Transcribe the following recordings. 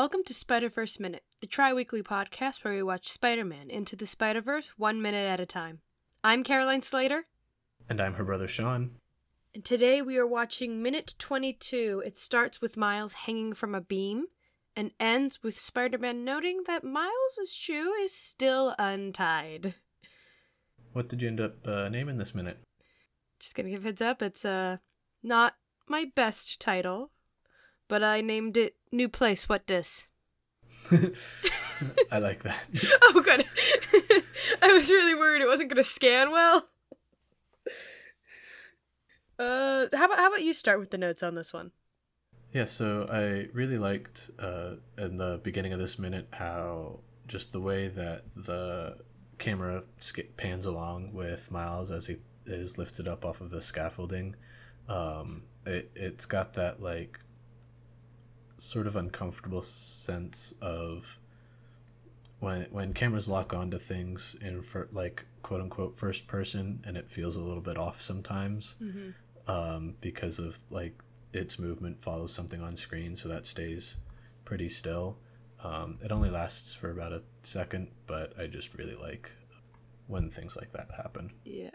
Welcome to Spider Verse Minute, the tri weekly podcast where we watch Spider Man into the Spider Verse one minute at a time. I'm Caroline Slater, And I'm her brother Sean. and today we are watching Minute 22. It starts with Miles hanging from a beam and ends with Spider Man noting that Miles' shoe is still untied. What did you end up uh, naming this minute? Just gonna give a heads up, it's uh, not my best title, but I named it New Place, What Dis? I like that. Oh, good. I was really worried it wasn't going to scan well. Uh, how about how about you start with the notes on this one? Yeah, so I really liked uh, in the beginning of this minute how just the way that the camera sk- pans along with Miles as he is lifted up off of the scaffolding. Um, it it's got that like sort of uncomfortable sense of when when cameras lock onto things in for like quote unquote first person and it feels a little bit off sometimes Mm-hmm. um, because of like its movement follows something on screen, so that stays pretty still. Um, it only lasts for about a second, but I just really like when things like that happen. Yeah,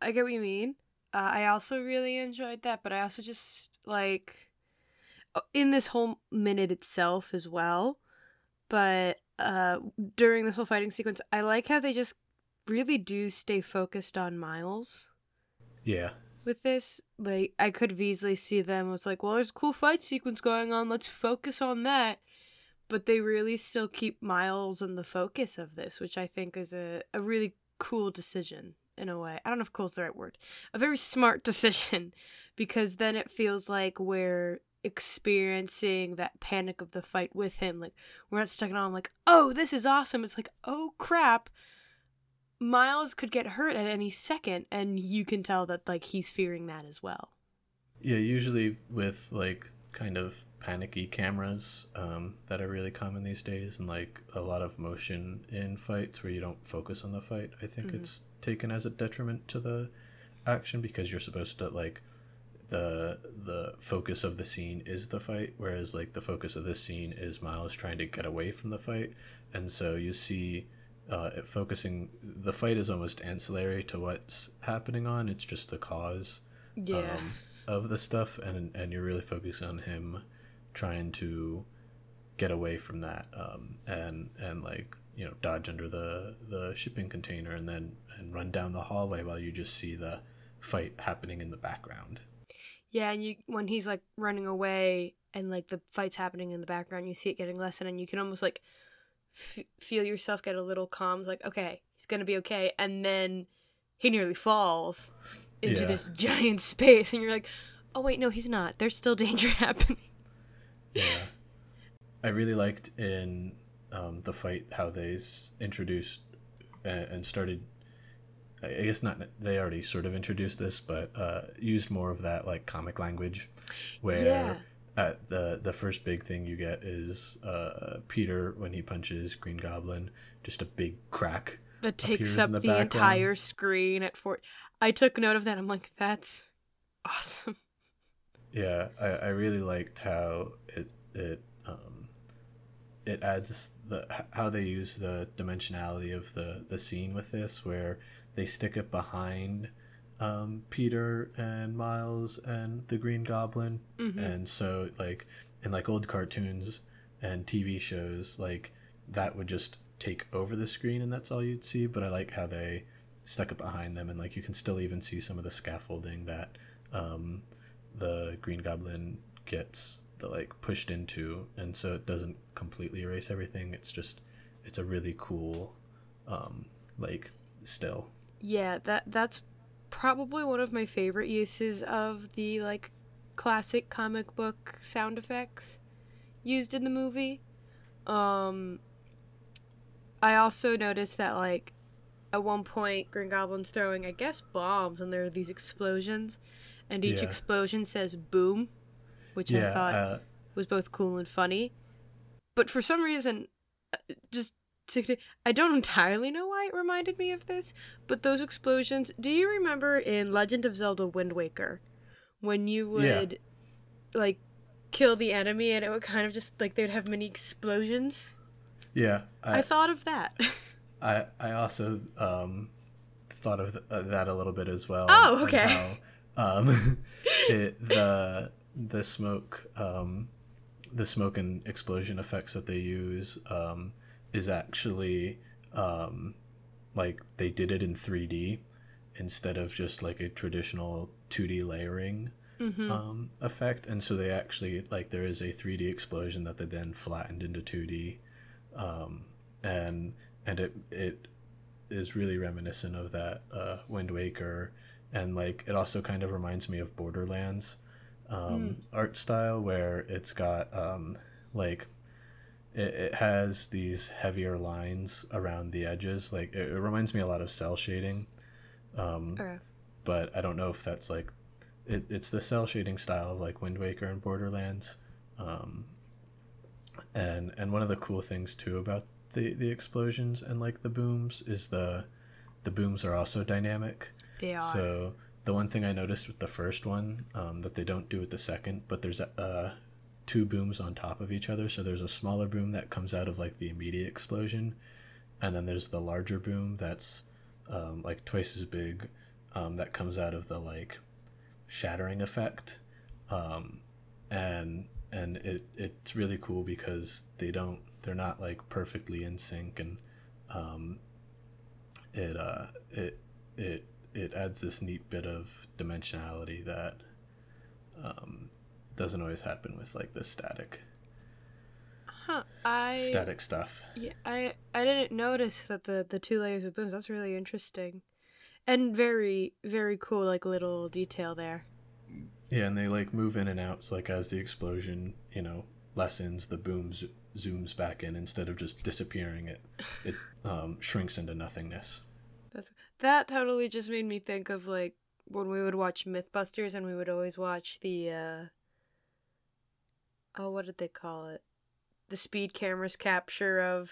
I get what you mean. Uh, I also really enjoyed that, but I also just like in this whole minute itself as well. But uh, during this whole fighting sequence, I like how they just really do stay focused on Miles. Yeah, with this. Like I could easily see them was like, well, there's a cool fight sequence going on. Let's focus on that. But they really still keep Miles in the focus of this, which I think is a, a really cool decision in a way. I don't know if cool is the right word. A very smart decision because then it feels like we're experiencing that panic of the fight with him. Like we're not stuck on like, oh, this is awesome. It's like, oh crap. Miles could get hurt at any second, and you can tell that like he's fearing that as well. yeah. Usually with like kind of panicky cameras um, that are really common these days, and like a lot of motion in fights where you don't focus on the fight. I think Mhm. it's taken as a detriment to the action because you're supposed to like the the focus of the scene is the fight whereas like the focus of this scene is miles trying to get away from the fight. And so you see uh, it focusing the fight is almost ancillary to what's happening on. It's just the cause Yeah. um, of the stuff and and you're really focused on him trying to get away from that um, and and like you know dodge under the the shipping container and then and run down the hallway while you just see the fight happening in the background yeah, and you when he's like running away and like the fight's happening in the background, you see it getting less, and you can almost like f- feel yourself get a little calm. It's like, okay, he's gonna be okay, and then he nearly falls into Yeah. this giant space, and you're like, oh wait, no, he's not. There's still danger happening. yeah i really liked in um, the fight how they introduced and started i guess not they already sort of introduced this but uh, used more of that like comic language where Yeah. at the the first big thing you get is uh, Peter when he punches Green Goblin, just a big crack. That takes up the, the entire screen at Fort. I took note of that. I'm like, that's awesome. Yeah, I, I really liked how it it um, it adds the how they use the dimensionality of the the scene with this, where they stick it behind um, Peter and Miles and the Green Goblin, Mhm. and so like in like old cartoons and TV shows, like that would just take over the screen and that's all you'd see. But I like how they stuck it behind them, and like you can still even see some of the scaffolding that um, the Green Goblin gets the like pushed into, and so it doesn't completely erase everything. It's just it's a really cool um, like still. Yeah, that that's probably one of my favorite uses of the like classic comic book sound effects used in the movie. Um I also noticed that like at one point Green Goblin's throwing I guess bombs and there are these explosions and each Yeah. explosion says boom, which I thought uh, was both cool and funny. But for some reason, uh, just I don't entirely know why it reminded me of this, but those explosions. Do you remember in Legend of Zelda Wind Waker when you Yeah. would like kill the enemy and it would kind of just like they'd have many explosions. Yeah, I, I thought of that. I I also um, thought of th- uh, that a little bit as well. Oh, okay. How, um, it, the the smoke um, the smoke and explosion effects that they use um, is actually um, like they did it in 3D instead of just like a traditional 2D layering mm-hmm. um, effect, and so they actually like there is a 3D explosion that they then flattened into 2D, um, and and it it is really reminiscent of that uh, Wind Waker, and like it also kind of reminds me of Borderlands um, mm. art style where it's got um, like it, it has these heavier lines around the edges. Like it, it reminds me a lot of cel shading. Um, okay. But I don't know if that's like it, it's the cel shading style of like Wind Waker and Borderlands. Um, and and one of the cool things too about the the explosions and like the booms is the the booms are also dynamic. They are. So the one thing I noticed with the first one um, that they don't do with the second, but there's uh, two booms on top of each other. So there's a smaller boom that comes out of like the immediate explosion, and then there's the larger boom that's um, like twice as big um, that comes out of the like shattering effect, um, and and it it's really cool because they don't they're not like perfectly in sync and um, it uh it it it adds this neat bit of dimensionality that um, doesn't always happen with like the static huh i static stuff. Yeah i i didn't notice that the the two layers of booms that's really interesting and very very cool like little detail there. Yeah and they like move in and out so like as the explosion you know lessens the boom zo- zooms back in instead of just disappearing it it um, shrinks into nothingness. That's that totally just made me think of like when we would watch Mythbusters and we would always watch the uh oh what did they call it? The speed cameras capture of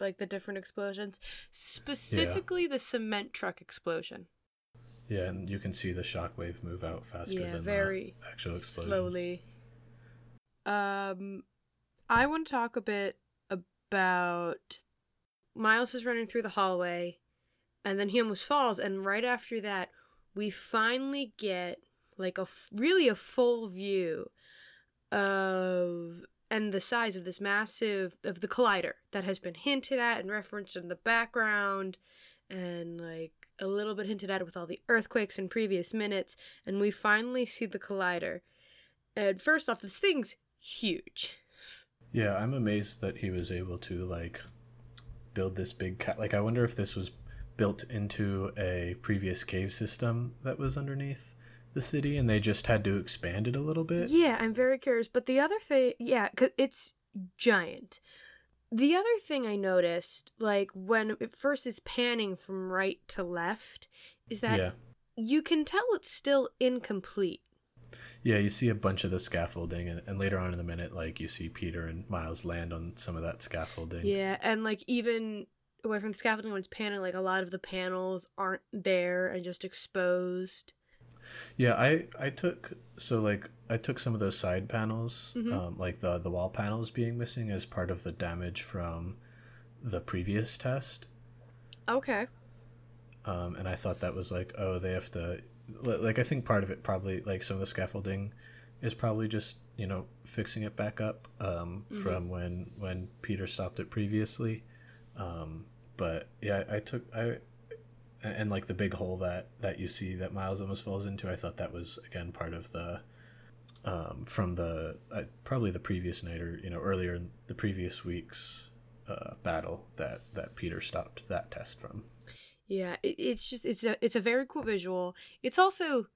like the different explosions. Specifically yeah. the cement truck explosion. Yeah, and you can see the shockwave move out faster yeah, than very the actual explosion. Slowly. Um I want to talk a bit about Miles is running through the hallway and then he almost falls and right after that we finally get like a really a full view of and the size of this massive of the collider that has been hinted at and referenced in the background and like a little bit hinted at with all the earthquakes in previous minutes and we finally see the collider. And first off this thing's huge. Yeah i'm amazed that he was able to like build this big cat like i wonder if this was built into a previous cave system that was underneath the city and they just had to expand it a little bit. Yeah, I'm very curious. But the other thing, yeah, cause it's giant. The other thing I noticed, like when it first is panning from right to left, is that yeah. you can tell it's still incomplete. Yeah, you see a bunch of the scaffolding, and, and later on in the minute, like you see Peter and Miles land on some of that scaffolding. Yeah, and like even away from the scaffolding when it's panning, like a lot of the panels aren't there and just exposed. Yeah, I I took so like I took some of those side panels, mm-hmm. um, like the the wall panels being missing as part of the damage from the previous test. Okay. Um, and I thought that was like, oh, they have to, like, I think part of it probably like some of the scaffolding is probably just you know fixing it back up um, mm-hmm. from when when Peter stopped it previously. Um, but yeah, I took I and like the big hole that that you see that Miles almost falls into. I thought that was again part of the um, from the uh, probably the previous night or you know earlier in the previous week's uh, battle that that Peter stopped that test from. Yeah, it, it's just it's a it's a very cool visual. It's also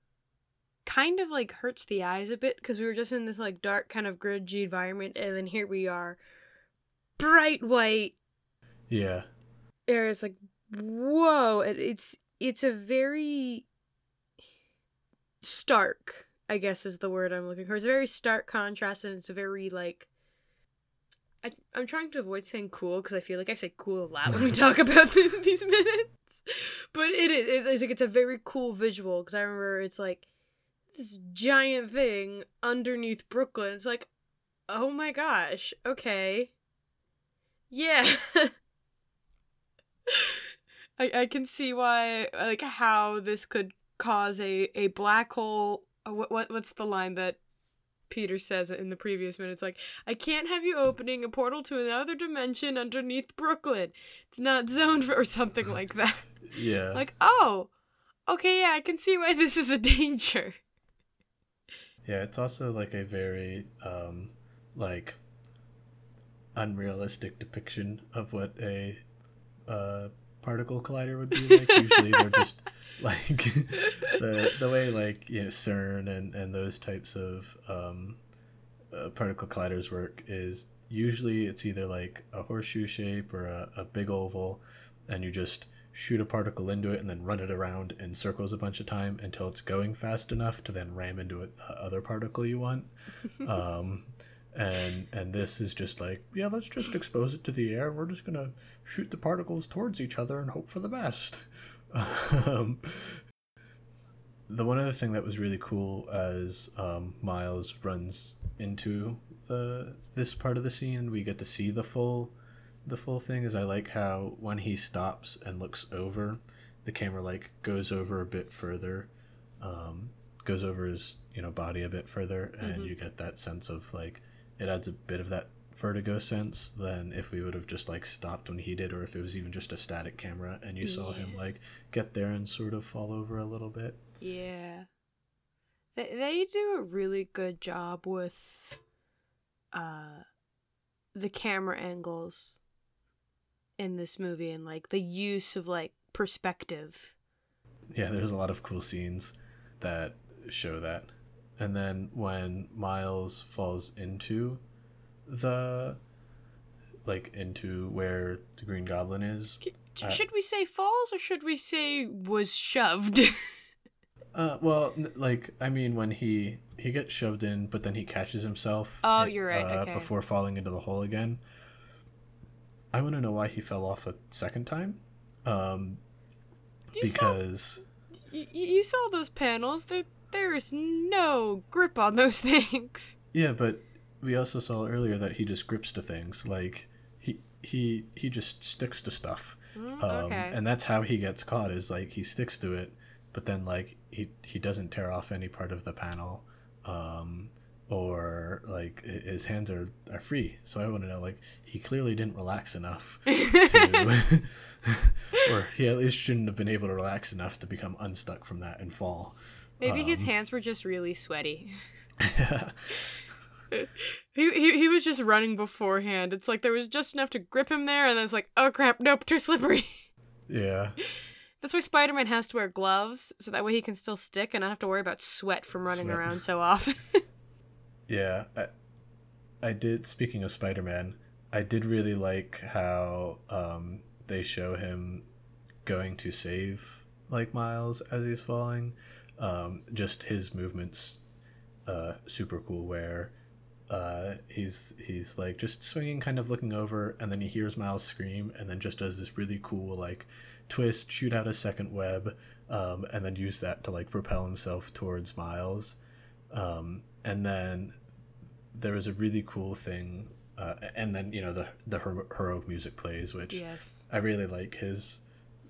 kind of like hurts the eyes a bit because we were just in this like dark kind of grungy environment, and then here we are, bright white. Yeah there's like whoa it's it's a very stark i guess is the word i'm looking for it's a very stark contrast and it's a very like I, i'm trying to avoid saying cool because i feel like i say cool a lot when we talk about these minutes but it is it's, it's like it's a very cool visual because i remember it's like this giant thing underneath Brooklyn. It's like, oh my gosh, okay. Yeah. I I can see why like how this could cause a a black hole. uh, What what what's the line that Peter says in the previous minute? It's like I can't have you opening a portal to another dimension underneath Brooklyn. It's not zoned for or something like that. Yeah. Like oh, okay, yeah, I can see why this is a danger. Yeah, it's also like a very um like unrealistic depiction of what a uh particle collider would be like. Usually they're just like the the way like you know CERN and and those types of um uh, particle colliders work is usually it's either like a horseshoe shape or a, a big oval and you just shoot a particle into it and then run it around in circles a bunch of time until it's going fast enough to then ram into it the other particle you want um, and and this is just like yeah let's just expose it to the air and we're just gonna shoot the particles towards each other and hope for the best um, the one other thing that was really cool as um, miles runs into the this part of the scene we get to see the full the full thing is i like how when he stops and looks over the camera like goes over a bit further um, goes over his you know body a bit further and Mhm. you get that sense of like it adds a bit of that vertigo sense than if we would have just like stopped when he did or if it was even just a static camera and you saw him like get there and sort of fall over a little bit Yeah. They they do a really good job with uh the camera angles in this movie and like the use of like perspective. yeah there's a lot of cool scenes that show that and then when miles falls into the like into where the green goblin is Uh, should we say falls or should we say was shoved? uh well like i mean when he he gets shoved in but then he catches himself Oh, uh, you're right, okay. before falling into the hole again i want to know why he fell off a second time um You saw- because Y- y- you saw those panels. There there is no grip on those things. Yeah, but we also saw earlier that he just grips to things. Like he he he just sticks to stuff. Mm, Um, and that's how he gets caught is like he sticks to it, but then like he he doesn't tear off any part of the panel. Um or like his hands are, are free. So I want to know like he clearly didn't relax enough to or he at least shouldn't have been able to relax enough to become unstuck from that and fall. Maybe his um, hands were just really sweaty. He, he he was just running beforehand. It's like there was just enough to grip him there, and then it's like, oh crap, nope, too slippery. Yeah. That's why Spider Man has to wear gloves, so that way he can still stick and not have to worry about sweat from running Sweat. around so often. Yeah, I, I did. Speaking of Spider Man, I did really like how um, they show him going to save like Miles as he's falling. Um, just his movements, uh, super cool. Where uh, he's he's like just swinging, kind of looking over, and then he hears Miles scream, and then just does this really cool like twist, shoot out a second web, um, and then use that to like propel himself towards Miles. Um, and then there was a really cool thing, uh, and then you know the the hero- heroic music plays, which yes. I really like his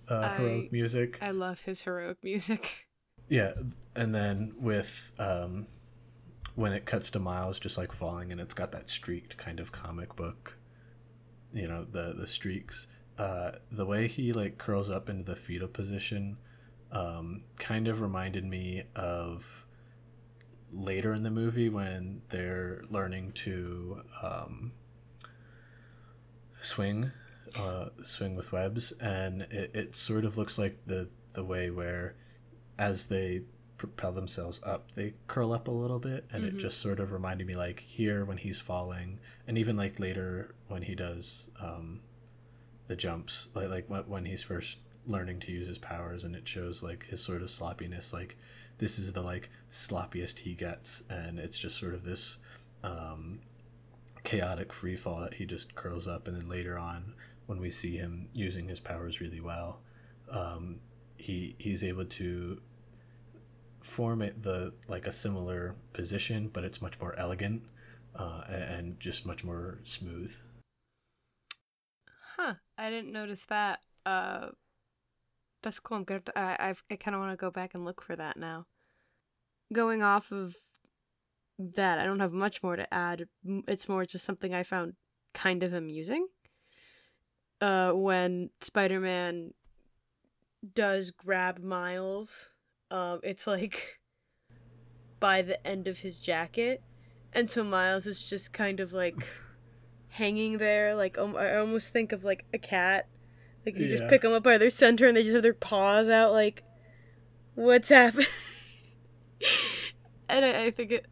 uh, I- heroic music. I love his heroic music. Yeah, and then with um, when it cuts to Miles just like falling, and it's got that streaked kind of comic book, you know the the streaks. Uh, the way he like curls up into the fetal position, um, kind of reminded me of later in the movie when they're learning to um, swing, uh, swing with webs, and it, it sort of looks like the the way where as they propel themselves up, they curl up a little bit, and Mhm. it just sort of reminded me like here when he's falling, and even like later when he does um, the jumps, like like when, when he's first learning to use his powers, and it shows like his sort of sloppiness, like this is the like sloppiest he gets, and it's just sort of this um, chaotic free fall that he just curls up, and then later on when we see him using his powers really well, um, he he's able to form it the like a similar position, but it's much more elegant uh, and just much more smooth. Huh. I didn't notice that. Uh, that's cool. I'm good. I I've, I kind of want to go back and look for that now. Going off of that, I don't have much more to add. It's more just something I found kind of amusing. Uh, when Spider Man does grab Miles, um, it's like by the end of his jacket, and so Miles is just kind of like hanging there. Like um, I almost think of like a cat. Like you yeah. just pick them up by their center, and they just have their paws out. Like, what's happening? and I, I, think it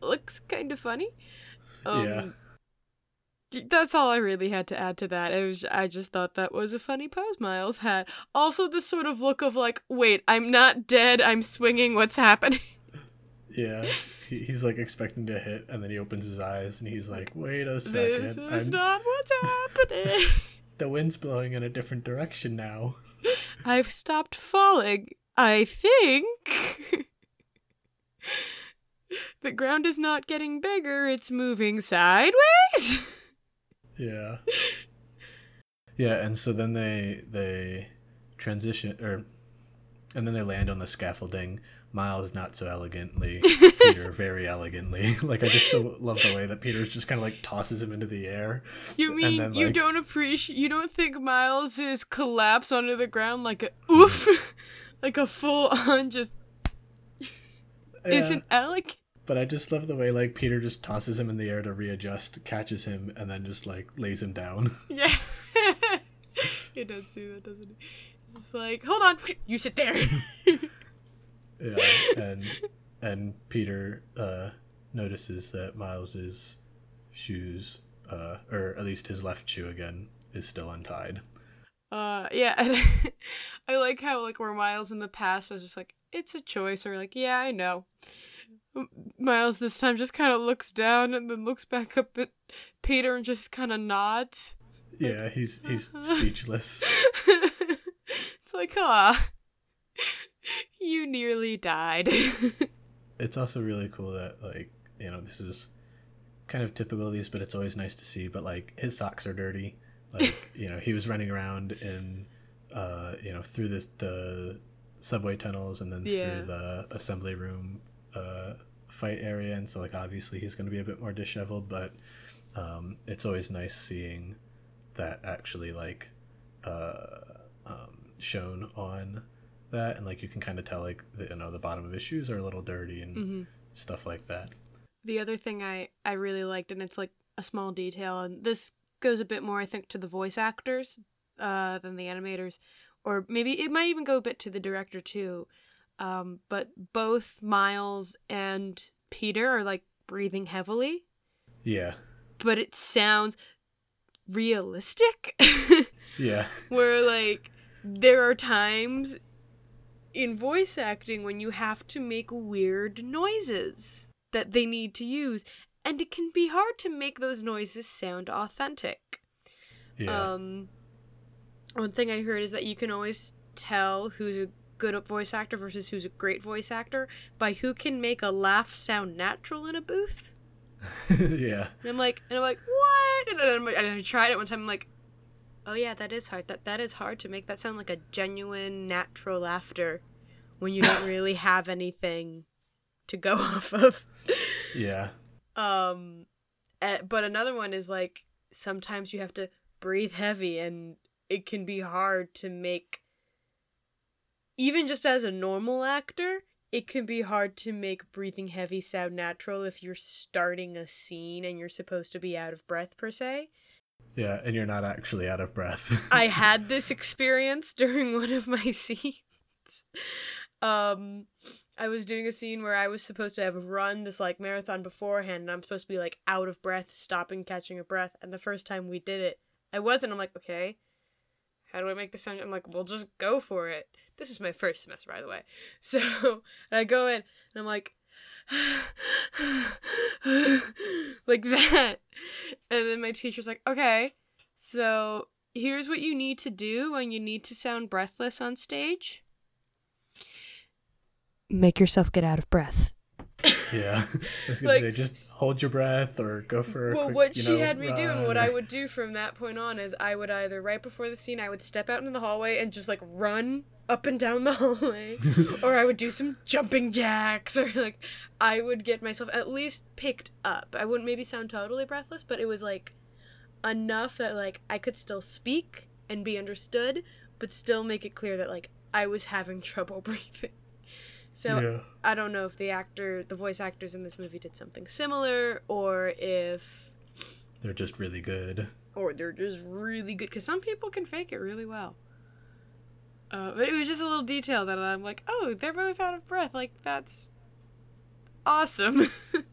looks kind of funny. Um, yeah that's all I really had to add to that. It was I just thought that was a funny pose Miles had. Also, this sort of look of like, wait, I'm not dead. I'm swinging. What's happening? Yeah, he, he's like expecting to hit, and then he opens his eyes, and he's like, wait a second. This is I'm... not what's happening. the wind's blowing in a different direction now. I've stopped falling. I think. the ground is not getting bigger, it's moving sideways. Yeah. Yeah, and so then they they transition or and then they land on the scaffolding. Miles not so elegantly, Peter very elegantly. like I just love the way that Peter's just kind of like tosses him into the air. You mean then, like, you don't appreciate? You don't think Miles is collapse onto the ground like a oof, like a full on just yeah. isn't elegant? But I just love the way like Peter just tosses him in the air to readjust, catches him, and then just like lays him down. Yeah, he does do that, doesn't he? Just like, hold on, you sit there. yeah, and and Peter uh, notices that Miles's shoes, uh, or at least his left shoe again, is still untied. Uh, yeah, I like how like where Miles in the past was just like, it's a choice, or like, yeah, I know. Miles this time just kind of looks down and then looks back up at Peter and just kind of nods. Yeah, like, he's he's speechless. it's like, ah, you nearly died. it's also really cool that like you know this is kind of typical of these, but it's always nice to see. But like his socks are dirty. Like you know he was running around in uh you know through this the subway tunnels and then yeah. through the assembly room uh, fight area, and so like obviously he's going to be a bit more disheveled, but um, it's always nice seeing that actually like uh, um, shown on that, and like you can kind of tell like the, you know the bottom of his shoes are a little dirty and mm-hmm. stuff like that. The other thing I I really liked, and it's like a small detail, and this goes a bit more I think to the voice actors uh, than the animators, or maybe it might even go a bit to the director too. Um, but both Miles and Peter are like breathing heavily. Yeah. But it sounds realistic. yeah. Where like there are times in voice acting when you have to make weird noises that they need to use and it can be hard to make those noises sound authentic. Yeah. Um one thing I heard is that you can always tell who's a good voice actor versus who's a great voice actor by who can make a laugh sound natural in a booth. yeah. And I'm like, and I'm like, what? And, I'm like, and I tried it one time. I'm like, oh yeah, that is hard. That that is hard to make that sound like a genuine, natural laughter when you don't really have anything to go off of. Yeah. Um, uh, but another one is like sometimes you have to breathe heavy, and it can be hard to make even just as a normal actor, it can be hard to make breathing heavy sound natural if you're starting a scene and you're supposed to be out of breath per se. Yeah, and you're not actually out of breath. I had this experience during one of my scenes. Um I was doing a scene where I was supposed to have run this like marathon beforehand and I'm supposed to be like out of breath, stopping, catching a breath, and the first time we did it, I wasn't. I'm like, okay, how do I make this sound? I'm like, we'll just go for it. This is my first semester, by the way. So I go in and I'm like, like that. And then my teacher's like, okay, so here's what you need to do when you need to sound breathless on stage. make yourself get out of breath. Yeah, I was gonna Like- say just hold your breath or go for. A Well, quick, what she know, had me do and what I would do from that point on is I would either right before the scene I would step out into the hallway and just like run up and down the hallway, or I would do some jumping jacks, or like I would get myself at least picked up. I wouldn't maybe sound totally breathless, but it was like enough that like I could still speak and be understood, but still make it clear that like I was having trouble breathing. So Yeah. I don't know if the actor, the voice actors in this movie did something similar, or if, They're just really good. or they're just really good. Because some people can fake it really well. Uh, but it was just a little detail that I'm like, oh, they're both out of breath. Like that's awesome.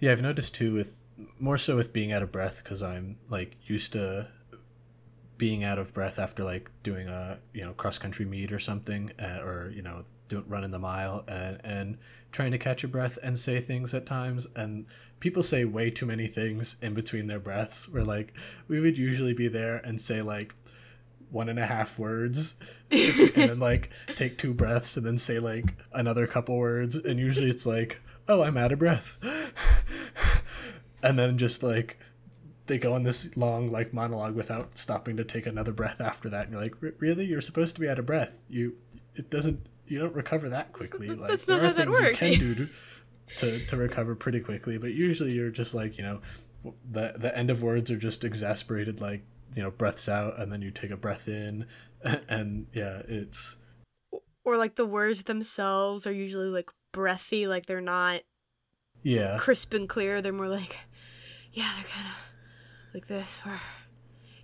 Yeah, I've noticed too with more so with being out of breath because I'm like used to being out of breath after like doing a you know cross country meet or something uh, or you know doing running the mile and and trying to catch your breath and say things at times and people say way too many things in between their breaths where like we would usually be there and say like one and a half words and then like take two breaths and then say like another couple words and usually it's like oh i'm out of breath. And then just like they go on this long like monologue without stopping to take another breath after that and you're like "Re- really you're supposed to be out of breath you it doesn't you don't recover that quickly That's- like that's there not are how that things works. you can do to, to to recover pretty quickly but usually you're just like you know the the end of words are just exasperated like you know breaths out and then you take a breath in and yeah it's or like the words themselves are usually like breathy, like they're not yeah crisp and clear. They're more like, yeah, they're kind of like this, where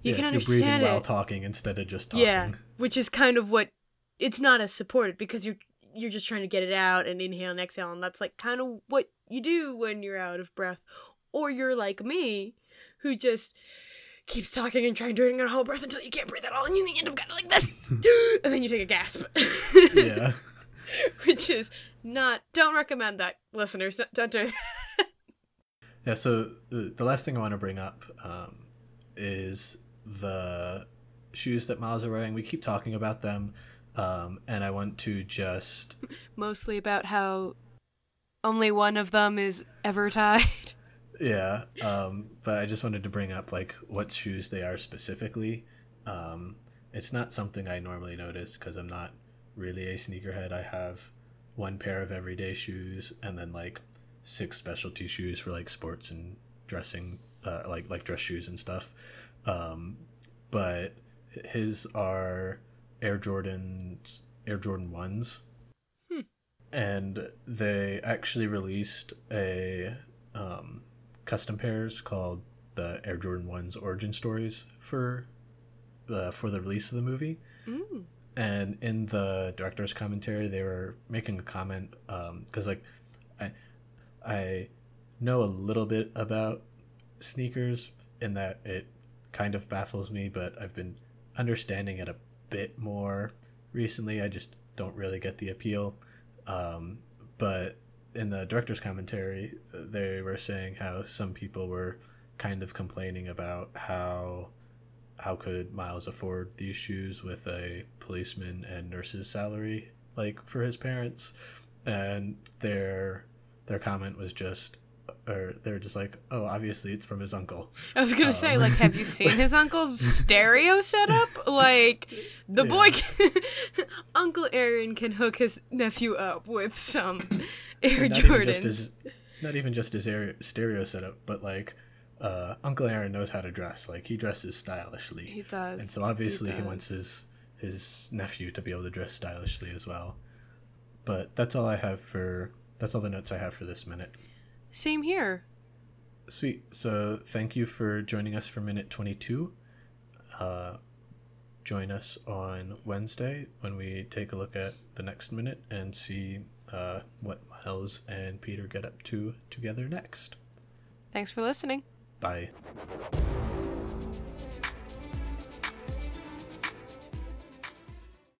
you yeah, can you're breathing understand while talking instead of just talking Yeah, which is kind of what it's not as supported because you're you're just trying to get it out and inhale and exhale, and that's like kind of what you do when you're out of breath, or you're like me, who just keeps talking and trying to it in a whole breath until you can't breathe at all, and you end up kind of like this, and then you take a gasp. yeah which is not. Don't recommend that, listeners. Don't, don't do. That. Yeah, so the, last thing I want to bring up um, is the shoes that Miles are wearing. We keep talking about them, um, and I want to just Mostly about how only one of them is ever tied. yeah, um, but I just wanted to bring up like what shoes they are specifically. Um, it's not something I normally notice because I'm not really a sneakerhead. I have one pair of everyday shoes and then like six specialty shoes for like sports and dressing, uh, like like dress shoes and stuff. Um, but his are Air Jordans, Air Jordan ones, Hmm. and they actually released a um, custom pairs called the Air Jordan ones Origin Stories for uh, for the release of the movie. Mm. And in the director's commentary, they were making a comment because, like, I I know a little bit about sneakers in that it kind of baffles me, but I've been understanding it a bit more recently. I just don't really get the appeal. Um, but in the director's commentary, they were saying how some people were kind of complaining about how how could Miles afford these shoes with a policeman and nurse's salary like for his parents and their their comment was just or they're just like oh obviously it's from his uncle I was gonna say, Um. like, have you seen his uncle's stereo setup? Like, the boy, can, Uncle Aaron can hook his nephew up with some Air And not even just Jordans. his not even just his stereo setup but like uh, uncle aaron knows how to dress like he dresses stylishly He does. and so obviously he, does. wants his his nephew to be able to dress stylishly as well but that's all i have for that's all the notes i have for this minute. Same here. sweet. So thank you for joining us for minute 22 uh, join us on wednesday when we take a look at the next minute and see uh, what miles and peter get up to together next. Thanks for listening. bye